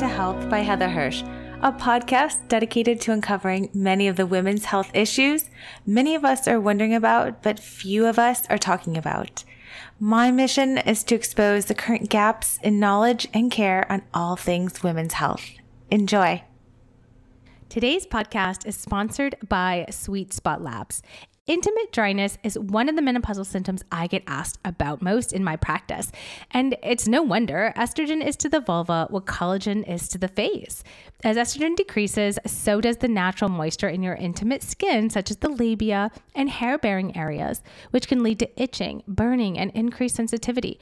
to Health by Heather Hirsch, a podcast dedicated to uncovering many of the women's health issues many of us are wondering about, but few of us are talking about. My mission is to expose the current gaps in knowledge and care on all things women's health. Enjoy. Today's podcast is sponsored by Sweet Spot Labs. Intimate dryness is one of the menopausal symptoms I get asked about most in my practice. And it's no wonder estrogen is to the vulva what collagen is to the face. As estrogen decreases, so does the natural moisture in your intimate skin, such as the labia and hair bearing areas, which can lead to itching, burning, and increased sensitivity.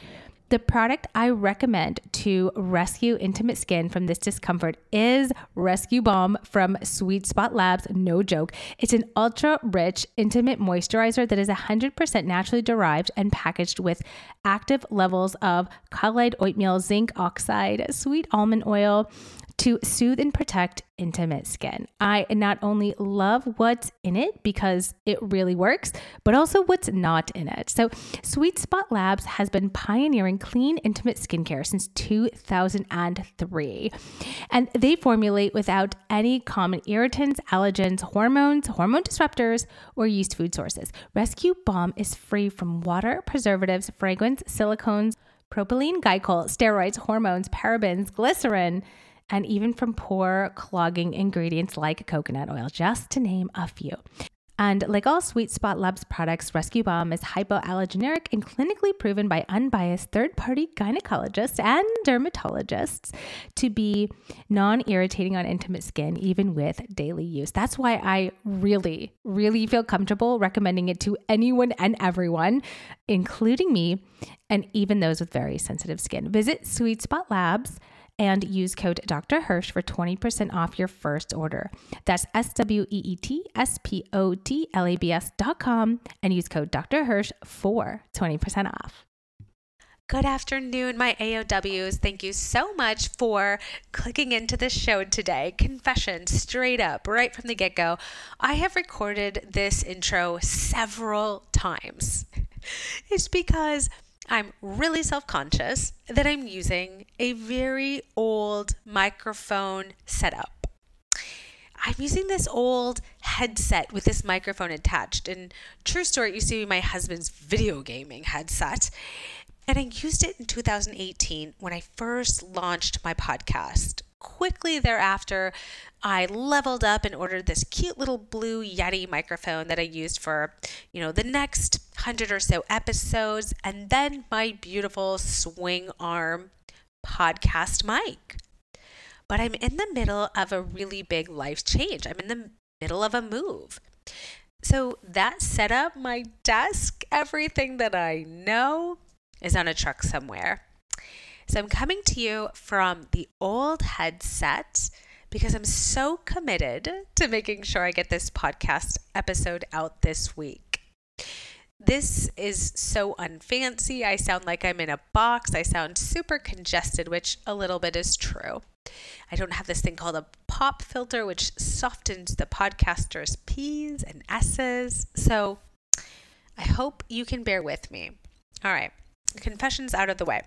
The product I recommend to rescue intimate skin from this discomfort is Rescue Balm from Sweet Spot Labs. No joke. It's an ultra rich, intimate moisturizer that is 100% naturally derived and packaged with active levels of colloid oatmeal, zinc oxide, sweet almond oil, to soothe and protect intimate skin. I not only love what's in it because it really works, but also what's not in it. So, Sweet Spot Labs has been pioneering clean, intimate skincare since 2003. And they formulate without any common irritants, allergens, hormones, hormone disruptors, or yeast food sources. Rescue Balm is free from water, preservatives, fragrance, silicones, propylene glycol, steroids, hormones, parabens, glycerin and even from pore clogging ingredients like coconut oil, just to name a few. And like all Sweet Spot Labs products, Rescue Balm is hypoallergenic and clinically proven by unbiased third party gynecologists and dermatologists to be non irritating on intimate skin, even with daily use. That's why I really, really feel comfortable recommending it to anyone and everyone, including me, and even those with very sensitive skin. Visit Sweet Spot Labs and use code Dr. Hirsch for 20% off your first order. That's S W E E T S P O T L A B S dot com and use code Dr. Hirsch for 20% off. Good afternoon, my AOWs. Thank you so much for clicking into the show today. Confession, straight up, right from the get go. I have recorded this intro several times. It's because I'm really self conscious that I'm using a very old microphone setup. I'm using this old headset with this microphone attached. And true story, it used to be my husband's video gaming headset. And I used it in 2018 when I first launched my podcast. Quickly thereafter, I leveled up and ordered this cute little blue Yeti microphone that I used for, you know, the next hundred or so episodes, and then my beautiful swing arm podcast mic. But I'm in the middle of a really big life change. I'm in the middle of a move. So that setup, my desk, everything that I know is on a truck somewhere. So I'm coming to you from the old headset because I'm so committed to making sure I get this podcast episode out this week. This is so unfancy. I sound like I'm in a box. I sound super congested, which a little bit is true. I don't have this thing called a pop filter, which softens the podcaster's P's and S's. So I hope you can bear with me. All right, confessions out of the way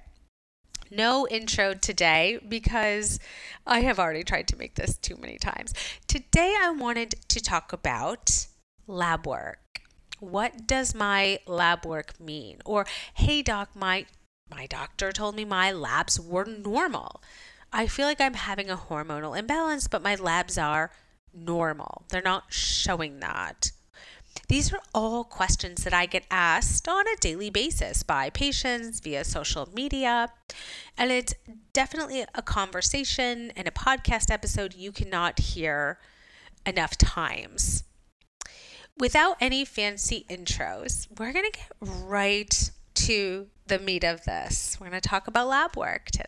no intro today because I have already tried to make this too many times. Today, I wanted to talk about lab work. What does my lab work mean? Or, hey, doc, my my doctor told me my labs were normal. I feel like I'm having a hormonal imbalance, but my labs are normal. They're not showing that. These are all questions that I get asked on a daily basis by patients via social media. And it's definitely a conversation and a podcast episode you cannot hear enough times. Without any fancy intros, we're going to get right to the meat of this. We're going to talk about lab work today.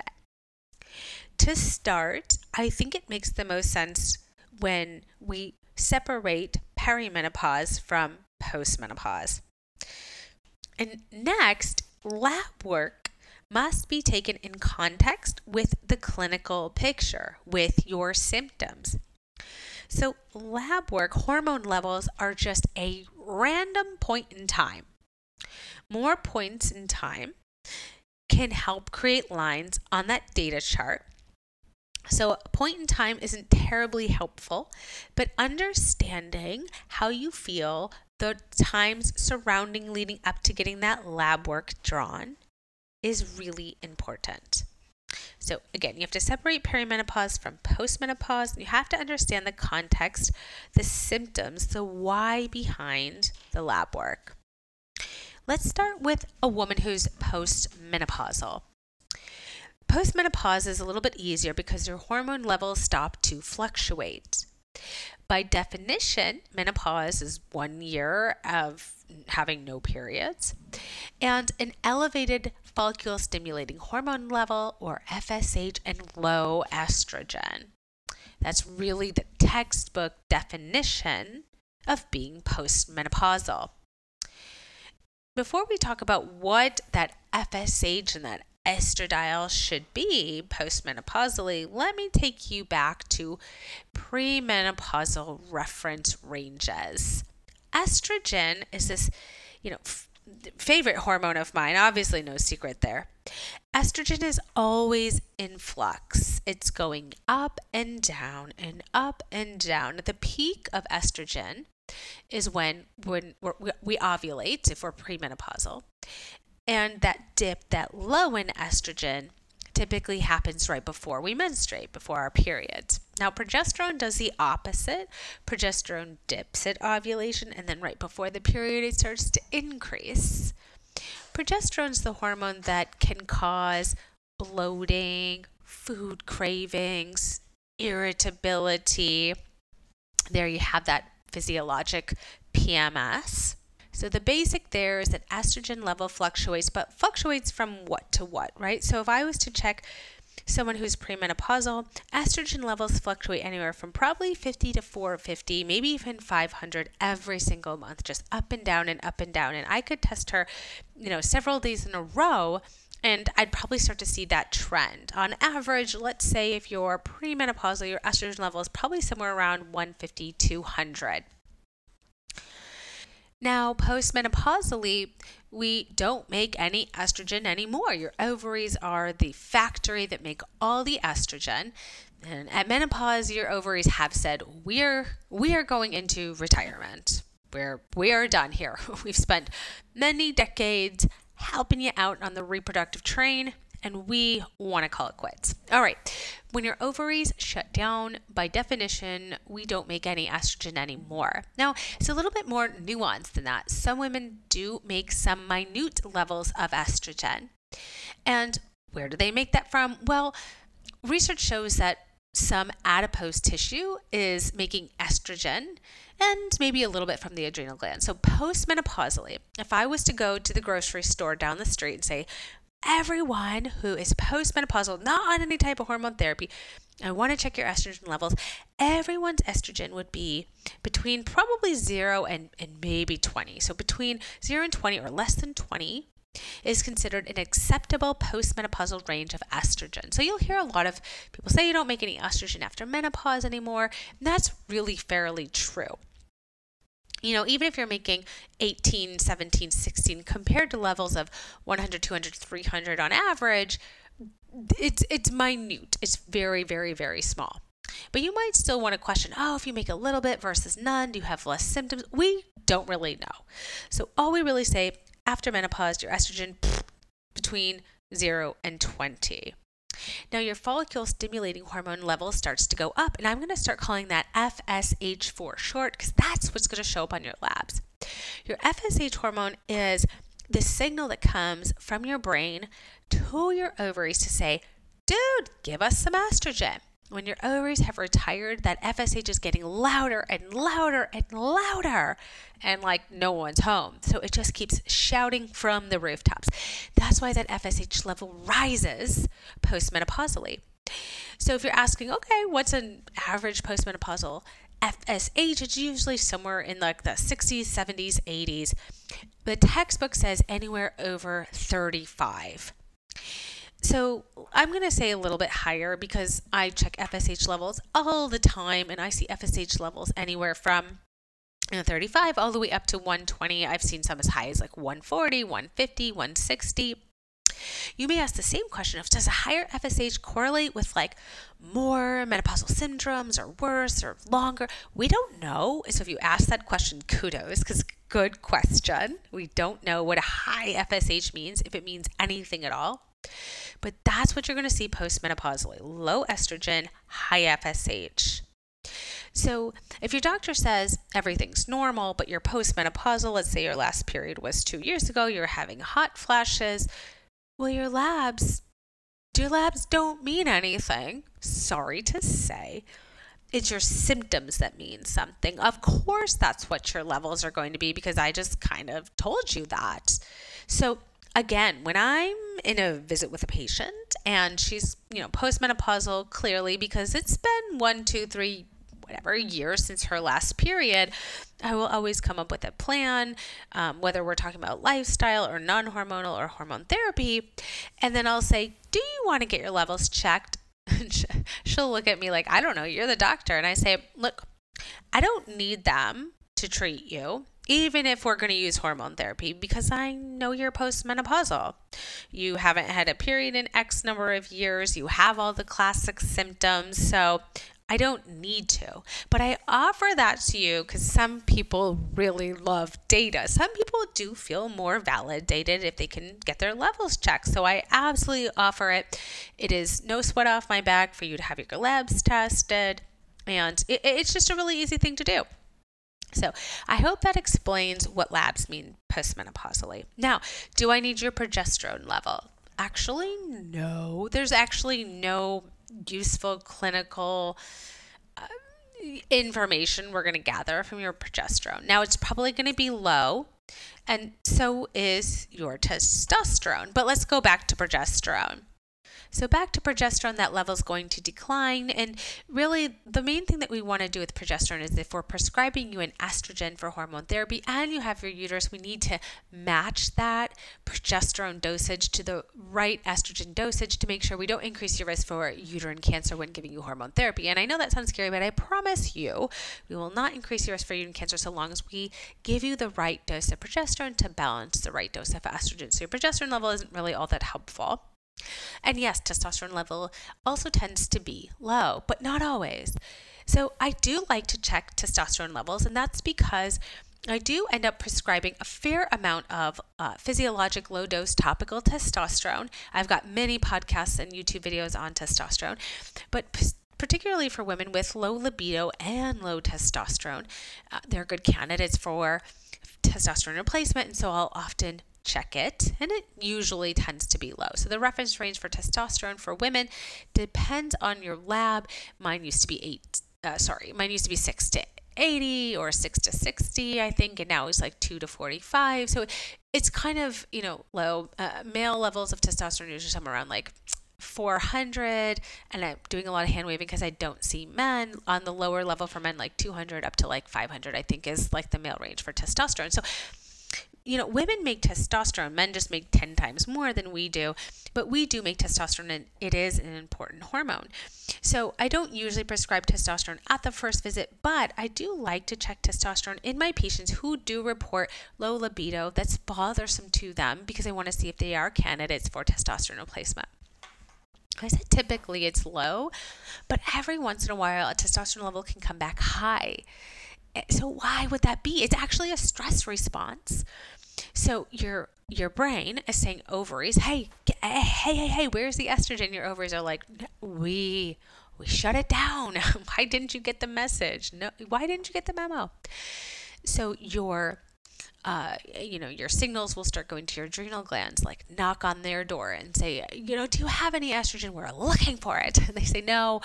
To start, I think it makes the most sense when we separate perimenopause from postmenopause. And next, lab work must be taken in context with the clinical picture, with your symptoms. So, lab work hormone levels are just a random point in time. More points in time can help create lines on that data chart So, point in time isn't terribly helpful, but understanding how you feel the times surrounding leading up to getting that lab work drawn is really important. So, again, you have to separate perimenopause from postmenopause. And you have to understand the context, the symptoms, the why behind the lab work. Let's start with a woman who's postmenopausal. Postmenopause is a little bit easier because your hormone levels stop to fluctuate. By definition, menopause is one year of having no periods and an elevated follicle stimulating hormone level or FSH and low estrogen. That's really the textbook definition of being postmenopausal. Before we talk about what that FSH and that estradiol should be postmenopausally, let me take you back to premenopausal reference ranges. Estrogen is this, you know, f- favorite hormone of mine, obviously no secret there. Estrogen is always in flux. It's going up and down and up and down. The peak of estrogen is when when we ovulate if we're premenopausal and that dip, that low in estrogen, typically happens right before we menstruate, before our periods. Now, progesterone does the opposite. Progesterone dips at ovulation, and then right before the period, it starts to increase. Progesterone is the hormone that can cause bloating, food cravings, irritability. There you have that physiologic PMS. So the basic there is that estrogen level fluctuates, but fluctuates from what to what, right? So if I was to check someone who's premenopausal, estrogen levels fluctuate anywhere from probably 50 to 450, maybe even 500 every single month, just up and down and up and down. And I could test her, you know, several days in a row and I'd probably start to see that trend. On average, let's say if you're premenopausal, your estrogen level is probably somewhere around 150, 200. Now, postmenopausally, we don't make any estrogen anymore. Your ovaries are the factory that make all the estrogen. And at menopause, your ovaries have said, "We're we are going into retirement. We're we are done here. We've spent many decades helping you out on the reproductive train and we want to call it quits. All right. When your ovaries shut down, by definition, we don't make any estrogen anymore. Now, it's a little bit more nuanced than that. Some women do make some minute levels of estrogen. And where do they make that from? Well, research shows that some adipose tissue is making estrogen and maybe a little bit from the adrenal gland. So, postmenopausally, if I was to go to the grocery store down the street and say, everyone who is postmenopausal, not on any type of hormone therapy, I want to check your estrogen levels. Everyone's estrogen would be between probably zero and, and maybe 20. So between zero and 20 or less than 20 is considered an acceptable postmenopausal range of estrogen. So you'll hear a lot of people say you don't make any estrogen after menopause anymore. That's really fairly true you know, even if you're making 18, 17, 16 compared to levels of 100, 200, 300 on average, it's it's minute. It's very very very small. But you might still want to question, oh, if you make a little bit versus none, do you have less symptoms? We don't really know. So all we really say after menopause, your estrogen between 0 and 20. Now your follicle stimulating hormone level starts to go up, and I'm going to start calling that FSH for short because that's what's going to show up on your labs. Your FSH hormone is the signal that comes from your brain to your ovaries to say, dude, give us some estrogen. When your ovaries have retired, that FSH is getting louder and louder and louder, and like no one's home. So it just keeps shouting from the rooftops. That's why that FSH level rises postmenopausally. So if you're asking, okay, what's an average postmenopausal FSH? It's usually somewhere in like the 60s, 70s, 80s. The textbook says anywhere over 35. So I'm going to say a little bit higher because I check FSH levels all the time and I see FSH levels anywhere from you know, 35 all the way up to 120. I've seen some as high as like 140, 150, 160. You may ask the same question of does a higher FSH correlate with like more menopausal syndromes or worse or longer? We don't know. So if you ask that question, kudos, because good question. We don't know what a high FSH means, if it means anything at all. But that's what you're going to see postmenopausally low estrogen, high FSH. So, if your doctor says everything's normal, but you're postmenopausal, let's say your last period was two years ago, you're having hot flashes, well, your labs, your labs don't mean anything. Sorry to say. It's your symptoms that mean something. Of course, that's what your levels are going to be because I just kind of told you that. So, again, when I'm in a visit with a patient and she's, you know, postmenopausal, clearly because it's been one, two, three whatever year since her last period, I will always come up with a plan, um, whether we're talking about lifestyle or non hormonal or hormone therapy. And then I'll say, Do you want to get your levels checked? She'll look at me like, I don't know, you're the doctor. And I say, Look, I don't need them to treat you even if we're going to use hormone therapy, because I know you're postmenopausal. You haven't had a period in X number of years, you have all the classic symptoms. So I don't need to, but I offer that to you because some people really love data. Some people do feel more validated if they can get their levels checked. So I absolutely offer it. It is no sweat off my back for you to have your labs tested, and it, it's just a really easy thing to do. So, I hope that explains what labs mean postmenopausally. Now, do I need your progesterone level? Actually, no. There's actually no useful clinical uh, information we're going to gather from your progesterone. Now, it's probably going to be low, and so is your testosterone. But let's go back to progesterone. So back to progesterone, that level is going to decline. And really, the main thing that we want to do with progesterone is if we're prescribing you an estrogen for hormone therapy and you have your uterus, we need to match that progesterone dosage to the right estrogen dosage to make sure we don't increase your risk for uterine cancer when giving you hormone therapy. And I know that sounds scary, but I promise you, we will not increase your risk for uterine cancer so long as we give you the right dose of progesterone to balance the right dose of estrogen. So your progesterone level isn't really all that helpful. And yes, testosterone level also tends to be low, but not always. So I do like to check testosterone levels, and that's because I do end up prescribing a fair amount of uh, physiologic low dose topical testosterone. I've got many podcasts and YouTube videos on testosterone, but p- particularly for women with low libido and low testosterone, uh, they're good candidates for testosterone replacement. And so I'll often check it, and it usually tends to be low. So the reference range for testosterone for women depends on your lab. Mine used to be eight. Uh, sorry, mine used to be six to 80 or 6 to 60 i think and now it's like 2 to 45 so it's kind of you know low uh, male levels of testosterone usually somewhere around like 400 and i'm doing a lot of hand waving because i don't see men on the lower level for men like 200 up to like 500 i think is like the male range for testosterone so you know, women make testosterone, men just make 10 times more than we do, but we do make testosterone and it is an important hormone. So I don't usually prescribe testosterone at the first visit, but I do like to check testosterone in my patients who do report low libido that's bothersome to them because I want to see if they are candidates for testosterone replacement. I said typically it's low, but every once in a while a testosterone level can come back high. Eh, so why would that be? It's actually a stress response. So your your brain is saying ovaries, hey, hey, hey, hey, where's the estrogen? Your ovaries are like, we we shut it down. why didn't you get the message? No, why didn't you get the memo? So your uh, you know, your signals will start going to your adrenal glands, like knock on their door and say, you know, do you have any estrogen? We're looking for it. And they say no,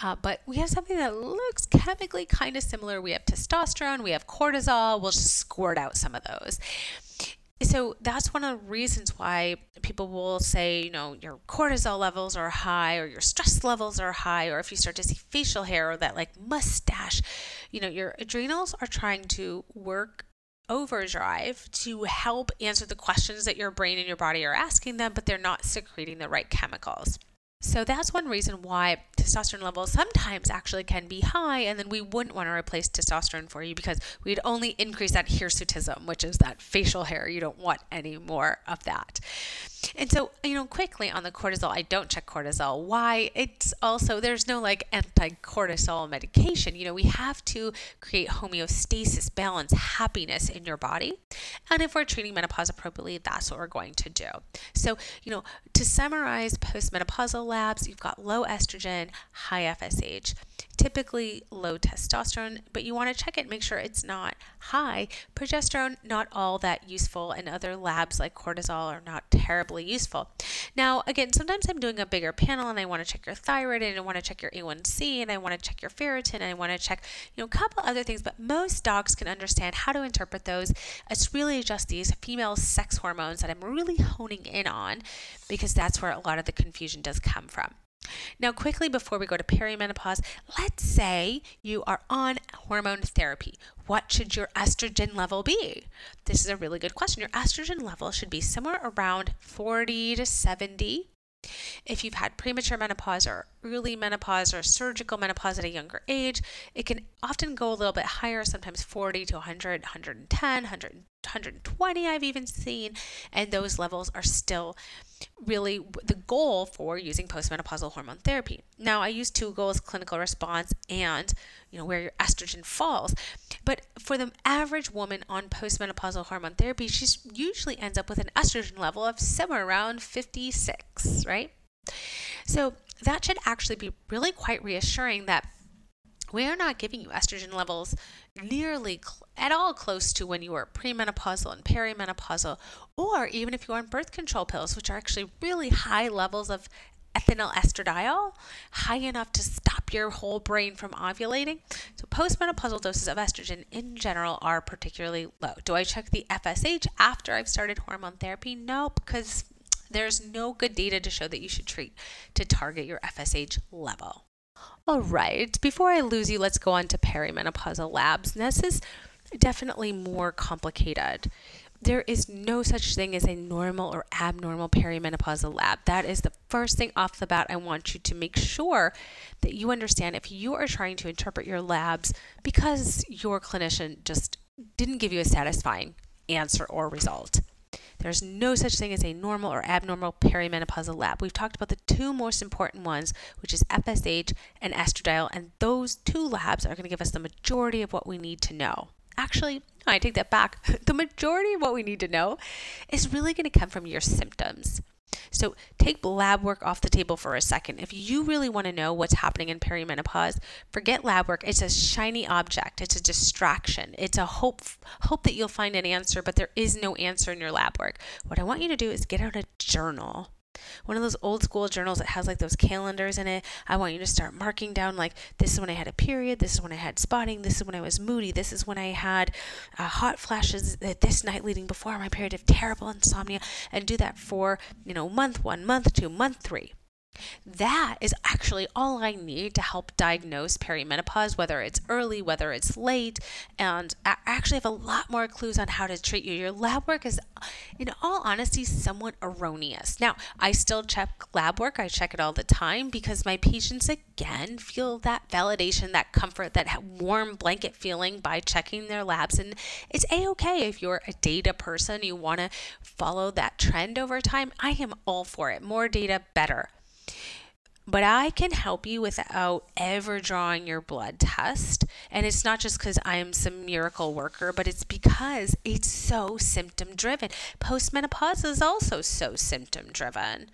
uh, but we have something that looks chemically kind of similar. We have testosterone, we have cortisol. We'll just squirt out some of those. So that's one of the reasons why people will say, you know, your cortisol levels are high or your stress levels are high, or if you start to see facial hair or that like mustache, you know, your adrenals are trying to work overdrive to help answer the questions that your brain and your body are asking them, but they're not secreting the right chemicals. So that's one reason why testosterone levels sometimes actually can be high, and then we wouldn't want to replace testosterone for you because we'd only increase that hirsutism, which is that facial hair. You don't want any more of that. And so, you know, quickly on the cortisol, I don't check cortisol. Why? It's also, there's no like anti cortisol medication. You know, we have to create homeostasis, balance, happiness in your body. And if we're treating menopause appropriately, that's what we're going to do. So, you know, to summarize postmenopausal labs, you've got low estrogen, high FSH typically low testosterone, but you want to check it, make sure it's not high. Progesterone, not all that useful, and other labs like cortisol are not terribly useful. Now, again, sometimes I'm doing a bigger panel and I want to check your thyroid and I want to check your A1C and I want to check your ferritin and I want to check, you know, a couple other things, but most docs can understand how to interpret those. It's really just these female sex hormones that I'm really honing in on because that's where a lot of the confusion does come from. Now, quickly before we go to perimenopause, let's say you are on hormone therapy. What should your estrogen level be? This is a really good question. Your estrogen level should be somewhere around 40 to 70. If you've had premature menopause or early menopause or surgical menopause at a younger age, it can often go a little bit higher, sometimes 40 to 100, 110, 100, 120, I've even seen. And those levels are still really the goal for using postmenopausal hormone therapy. Now, I use two goals clinical response and you know where your estrogen falls. But for the average woman on postmenopausal hormone therapy, she usually ends up with an estrogen level of somewhere around 56, right? So that should actually be really quite reassuring that we are not giving you estrogen levels nearly cl- at all close to when you were premenopausal and perimenopausal, or even if you are on birth control pills, which are actually really high levels of ethinyl estradiol, high enough to stop your whole brain from ovulating. So, postmenopausal doses of estrogen in general are particularly low. Do I check the FSH after I've started hormone therapy? No, because there's no good data to show that you should treat to target your FSH level. All right, before I lose you, let's go on to perimenopausal labs. this is definitely more complicated. There is no such thing as a normal or abnormal perimenopausal lab. That is the first thing off the bat I want you to make sure that you understand if you are trying to interpret your labs because your clinician just didn't give you a satisfying answer or result. There's no such thing as a normal or abnormal perimenopausal lab. We've talked about the two most important ones, which is FSH and estradiol, and those two labs are going to give us the majority of what we need to know. Actually, I take that back. the majority of what we need to know is really going to come from your symptoms. So take lab work off the table for a second. If you really want to know what's happening in perimenopause, forget lab work. It's a shiny object. It's a distraction. It's a hope hope that you'll find an answer, but there is no answer in your lab work. What I want you to do is get out a journal one of those old school journals that has like those calendars in it. I want you to start marking down like this is when I had a period, this is when I had spotting, this is when I was moody, this is when I had uh, hot flashes this night leading before my period of terrible insomnia, and do that for you know month one, month two, month three. That is actually all I need to help diagnose perimenopause, whether it's early, whether it's late, and I actually have a lot more clues on how to treat you. Your lab work is, in all honesty, somewhat erroneous. Now, I still check lab work, I check it all the time because my patients, again, feel that validation, that comfort, that warm blanket feeling by checking their labs. And it's a okay if you're a data person, you want to follow that trend over time. I am all for it. More data, better. But I can help you without ever drawing your blood test. And it's not just because I'm some miracle worker, but it's because it's so symptom driven. Postmenopause is also so symptom driven.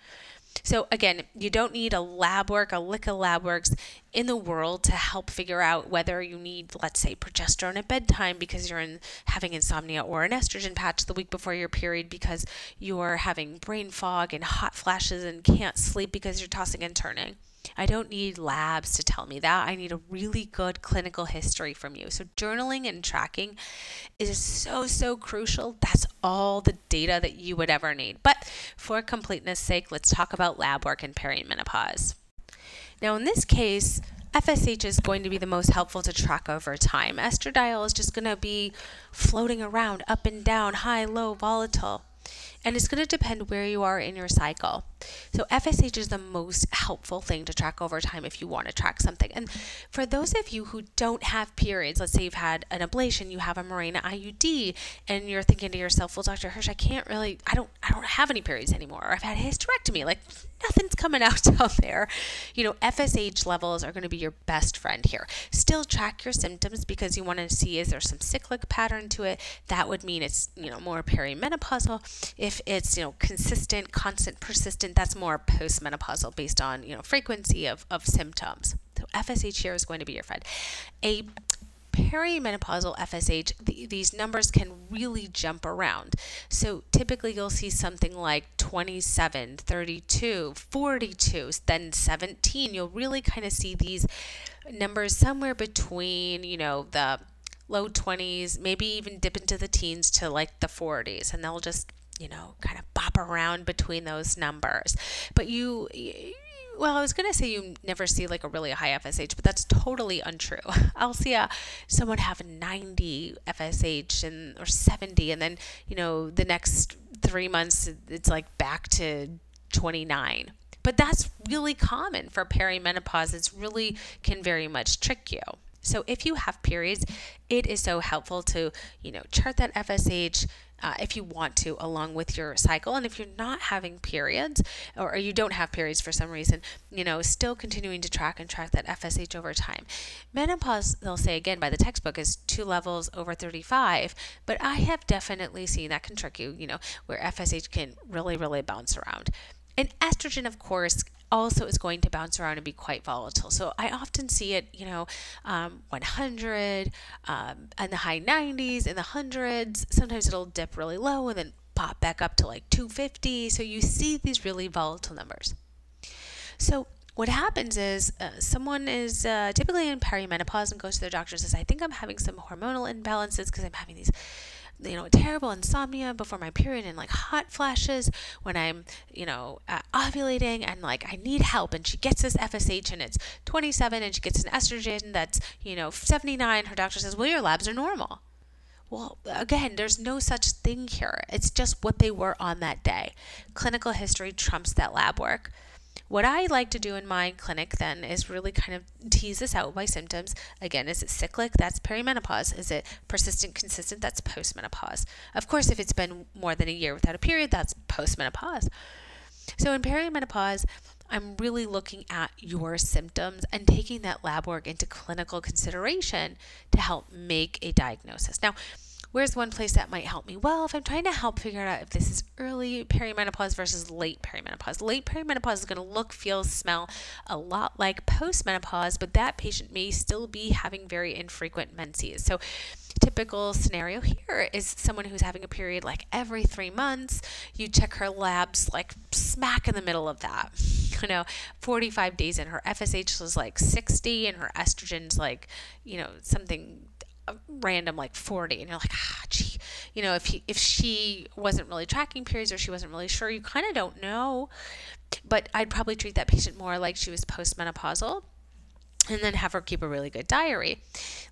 So again, you don't need a lab work, a lick of lab works in the world to help figure out whether you need, let's say, progesterone at bedtime because you're in, having insomnia or an estrogen patch the week before your period because you're having brain fog and hot flashes and can't sleep because you're tossing and turning. I don't need labs to tell me that. I need a really good clinical history from you. So, journaling and tracking is so, so crucial. That's all the data that you would ever need. But for completeness sake, let's talk about lab work in perimenopause. Now, in this case, FSH is going to be the most helpful to track over time. Estradiol is just going to be floating around, up and down, high, low, volatile. And it's going to depend where you are in your cycle. So FSH is the most helpful thing to track over time if you want to track something. And for those of you who don't have periods, let's say you've had an ablation, you have a Mirena IUD, and you're thinking to yourself, well, Dr. Hirsch, I can't really, I don't, I don't have any periods anymore. Or I've had a hysterectomy. Like nothing's coming out down there. You know, FSH levels are going to be your best friend here. Still track your symptoms because you want to see is there some cyclic pattern to it. That would mean it's, you know, more perimenopausal. If it's, you know, consistent, constant, persistent, that's more postmenopausal based on, you know, frequency of, of symptoms. So FSH here is going to be your friend. A perimenopausal FSH, the, these numbers can really jump around. So typically you'll see something like 27, 32, 42, then 17. You'll really kind of see these numbers somewhere between, you know, the low 20s, maybe even dip into the teens to like the 40s, and they'll just you know, kind of bop around between those numbers. But you, well, I was going to say you never see like a really high FSH, but that's totally untrue. I'll see a someone have 90 FSH and or 70 and then, you know, the next 3 months it's like back to 29. But that's really common for perimenopause. It's really can very much trick you. So if you have periods, it is so helpful to, you know, chart that FSH, uh, if you want to, along with your cycle. And if you're not having periods or you don't have periods for some reason, you know, still continuing to track and track that FSH over time. Menopause, they'll say again by the textbook, is two levels over 35, but I have definitely seen that can trick you, you know, where FSH can really, really bounce around. And estrogen, of course, also is going to bounce around and be quite volatile. So I often see it, you know, um, 100, um, in the high 90s, in the hundreds. Sometimes it'll dip really low and then pop back up to like 250. So you see these really volatile numbers. So what happens is uh, someone is uh, typically in perimenopause and goes to their doctor and says, I think I'm having some hormonal imbalances because I'm having these you know, terrible insomnia before my period and like hot flashes when I'm, you know, uh, ovulating and like I need help. And she gets this FSH and it's 27 and she gets an estrogen that's, you know, 79. Her doctor says, well, your labs are normal. Well, again, there's no such thing here. It's just what they were on that day. Clinical history trumps that lab work. What I like to do in my clinic then is really kind of tease this out by symptoms. Again, is it cyclic? That's perimenopause. Is it persistent, consistent? That's postmenopause. Of course, if it's been more than a year without a period, that's postmenopause. So in perimenopause, I'm really looking at your symptoms and taking that lab work into clinical consideration to help make a diagnosis. Now, Where's one place that might help me? Well, if I'm trying to help figure out if this is early perimenopause versus late perimenopause, late perimenopause is going to look, feel, smell a lot like postmenopause, but that patient may still be having very infrequent menses. So, typical scenario here is someone who's having a period like every three months. You check her labs like smack in the middle of that. You know, 45 days in, her FSH was like 60 and her estrogen's like, you know, something random like 40 and you're like ah gee you know if he, if she wasn't really tracking periods or she wasn't really sure you kind of don't know. But I'd probably treat that patient more like she was postmenopausal and then have her keep a really good diary.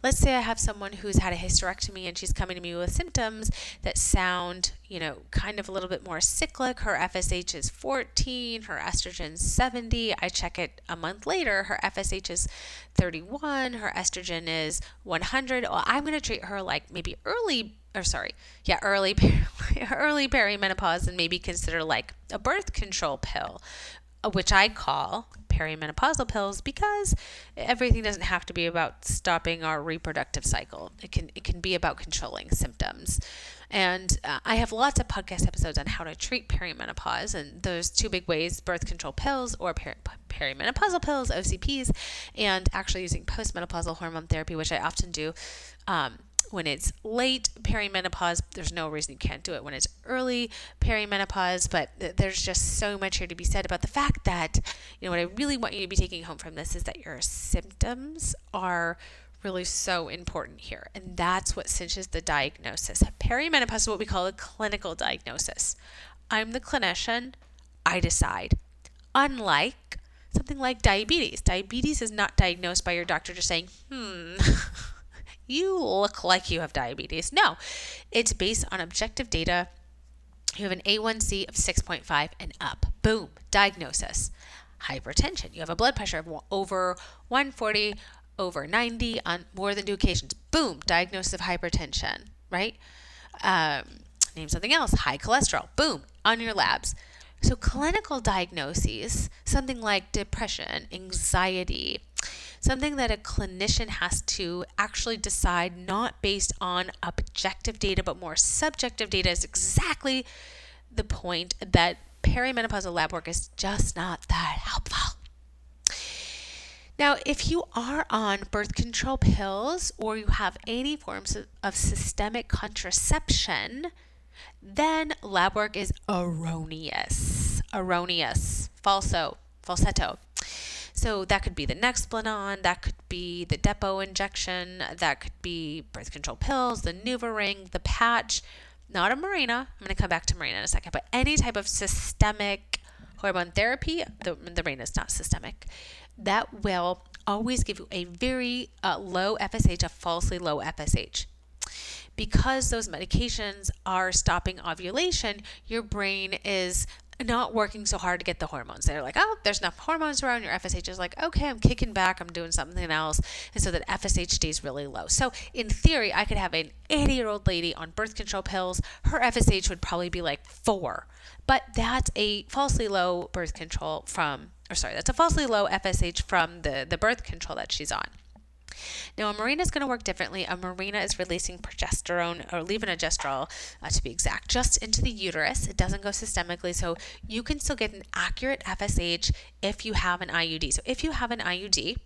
Let's say I have someone who's had a hysterectomy and she's coming to me with symptoms that sound, you know, kind of a little bit more cyclic. Her FSH is 14, her estrogen 70. I check it a month later, her FSH is 31, her estrogen is 100. Well, I'm going to treat her like maybe early or sorry, yeah, early early perimenopause and maybe consider like a birth control pill, which I call perimenopausal pills because everything doesn't have to be about stopping our reproductive cycle. It can it can be about controlling symptoms. And uh, I have lots of podcast episodes on how to treat perimenopause, and those two big ways birth control pills or peri- perimenopausal pills, OCPs, and actually using postmenopausal hormone therapy, which I often do. Um, when it's late perimenopause, there's no reason you can't do it when it's early perimenopause, but th- there's just so much here to be said about the fact that, you know, what I really want you to be taking home from this is that your symptoms are really so important here. And that's what cinches the diagnosis. Perimenopause is what we call a clinical diagnosis. I'm the clinician, I decide. Unlike something like diabetes, diabetes is not diagnosed by your doctor just saying, hmm. you look like you have diabetes. No, it's based on objective data. You have an A1C of 6.5 and up. Boom, diagnosis. Hypertension. You have a blood pressure of over 140 over 90 on more than two occasions. Boom, diagnosis of hypertension, right? Um, name something else, high cholesterol. Boom, on your labs. So, clinical diagnoses, something like depression, anxiety, something that a clinician has to actually decide not based on objective data, but more subjective data, is exactly the point that perimenopausal lab work is just not that helpful. Now, if you are on birth control pills or you have any forms of, systemic contraception, then lab work is erroneous. Erroneous. Falso. Falsetto. So that could be the Nexplanon, that could be the Depo injection, that could be birth control pills, the NuvaRing, the patch, not a Mirena. I'm going to come back to Mirena in a second, but any type of systemic hormone therapy, the, the Mirena is not systemic, that will always give you a very uh, low FSH, a falsely low FSH because those medications are stopping ovulation, your brain is not working so hard to get the hormones. They're like, oh, there's enough hormones around. Your FSH is like, okay, I'm kicking back. I'm doing something else. And so that FSH stays really low. So in theory, I could have an 80 year old lady on birth control pills. Her FSH would probably be like four. But that's a falsely low birth control from, or sorry, that's a falsely low FSH from the, the birth control that she's on. Now, a Mirena is going to work differently. A Mirena is releasing progesterone or levonorgestrel, uh, to be exact, just into the uterus. It doesn't go systemically, so you can still get an accurate FSH if you have an IUD. So, if you have an IUD,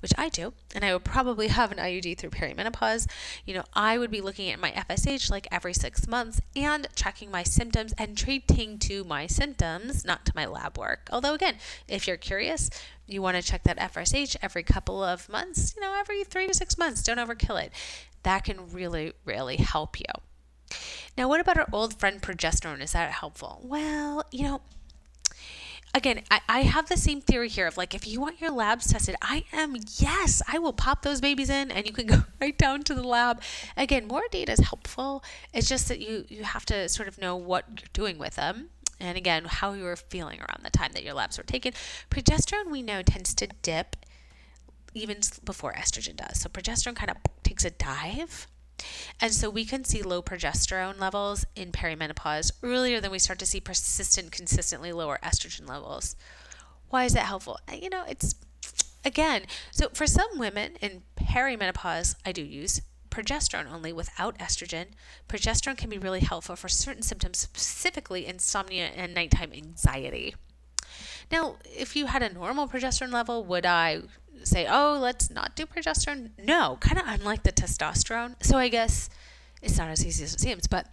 which I do, and I would probably have an IUD through perimenopause, you know, I would be looking at my FSH like every six months and tracking my symptoms and treating to my symptoms, not to my lab work. Although, again, if you're curious, you want to check that FSH every couple of months, you know, every three to six months. Don't overkill it. That can really, really help you. Now, what about our old friend progesterone? Is that helpful? Well, you know, again, I, I have the same theory here of like, if you want your labs tested, I am, yes, I will pop those babies in and you can go right down to the lab. Again, more data is helpful. It's just that you, you have to sort of know what you're doing with them. And again, how you were feeling around the time that your labs were taken. Progesterone, we know, tends to dip even before estrogen does. So progesterone kind of takes a dive and so we can see low progesterone levels in perimenopause earlier than we start to see persistent, consistently lower estrogen levels. Why is that helpful? Uh, you know, it's again, so for some women in perimenopause, I do use progesterone only without estrogen. Progesterone can be really helpful for certain symptoms, specifically insomnia and nighttime anxiety. Now, if you had a normal progesterone level, would I say, oh, let's not do progesterone? No, kind of unlike the testosterone. So I guess it's not as easy as it seems, but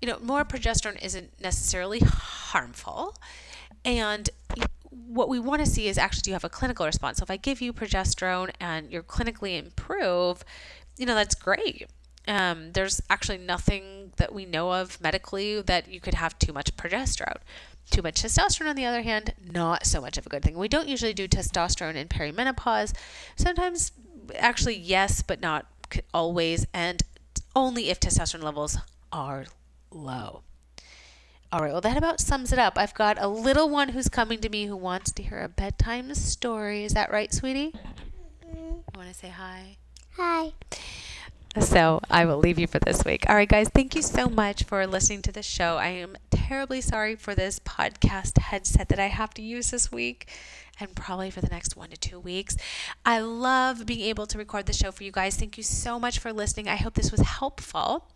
you know, more progesterone isn't necessarily harmful. And what we want to see is actually do you have a clinical response? So if I give you progesterone and you're clinically improve, you know, that's great. Um, there's actually nothing that we know of medically that you could have too much progesterone. Too much testosterone, on the other hand, not so much of a good thing. We don't usually do testosterone in perimenopause. Sometimes, actually, yes, but not always, and only if testosterone levels are low. All right, well, that about sums it up. I've got a little one who's coming to me who wants to hear a bedtime story. Is that right, sweetie? Mm-hmm. I want to say hi. Hi. So I will leave you for this week. All right, guys, thank you so much for listening to the show. I am terribly sorry for this podcast headset that I have to use this week and probably for the next one to two weeks. I love being able to record the show for you guys. Thank you so much for listening. I hope this was helpful.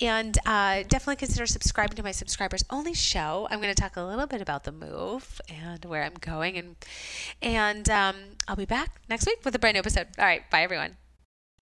And uh, definitely consider subscribing to my subscribers only show. I'm going to talk a little bit about the move and where I'm going. And, and um, I'll be back next week with a brand new episode. All right. Bye, everyone.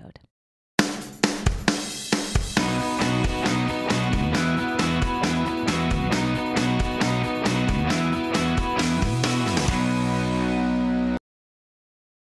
episode.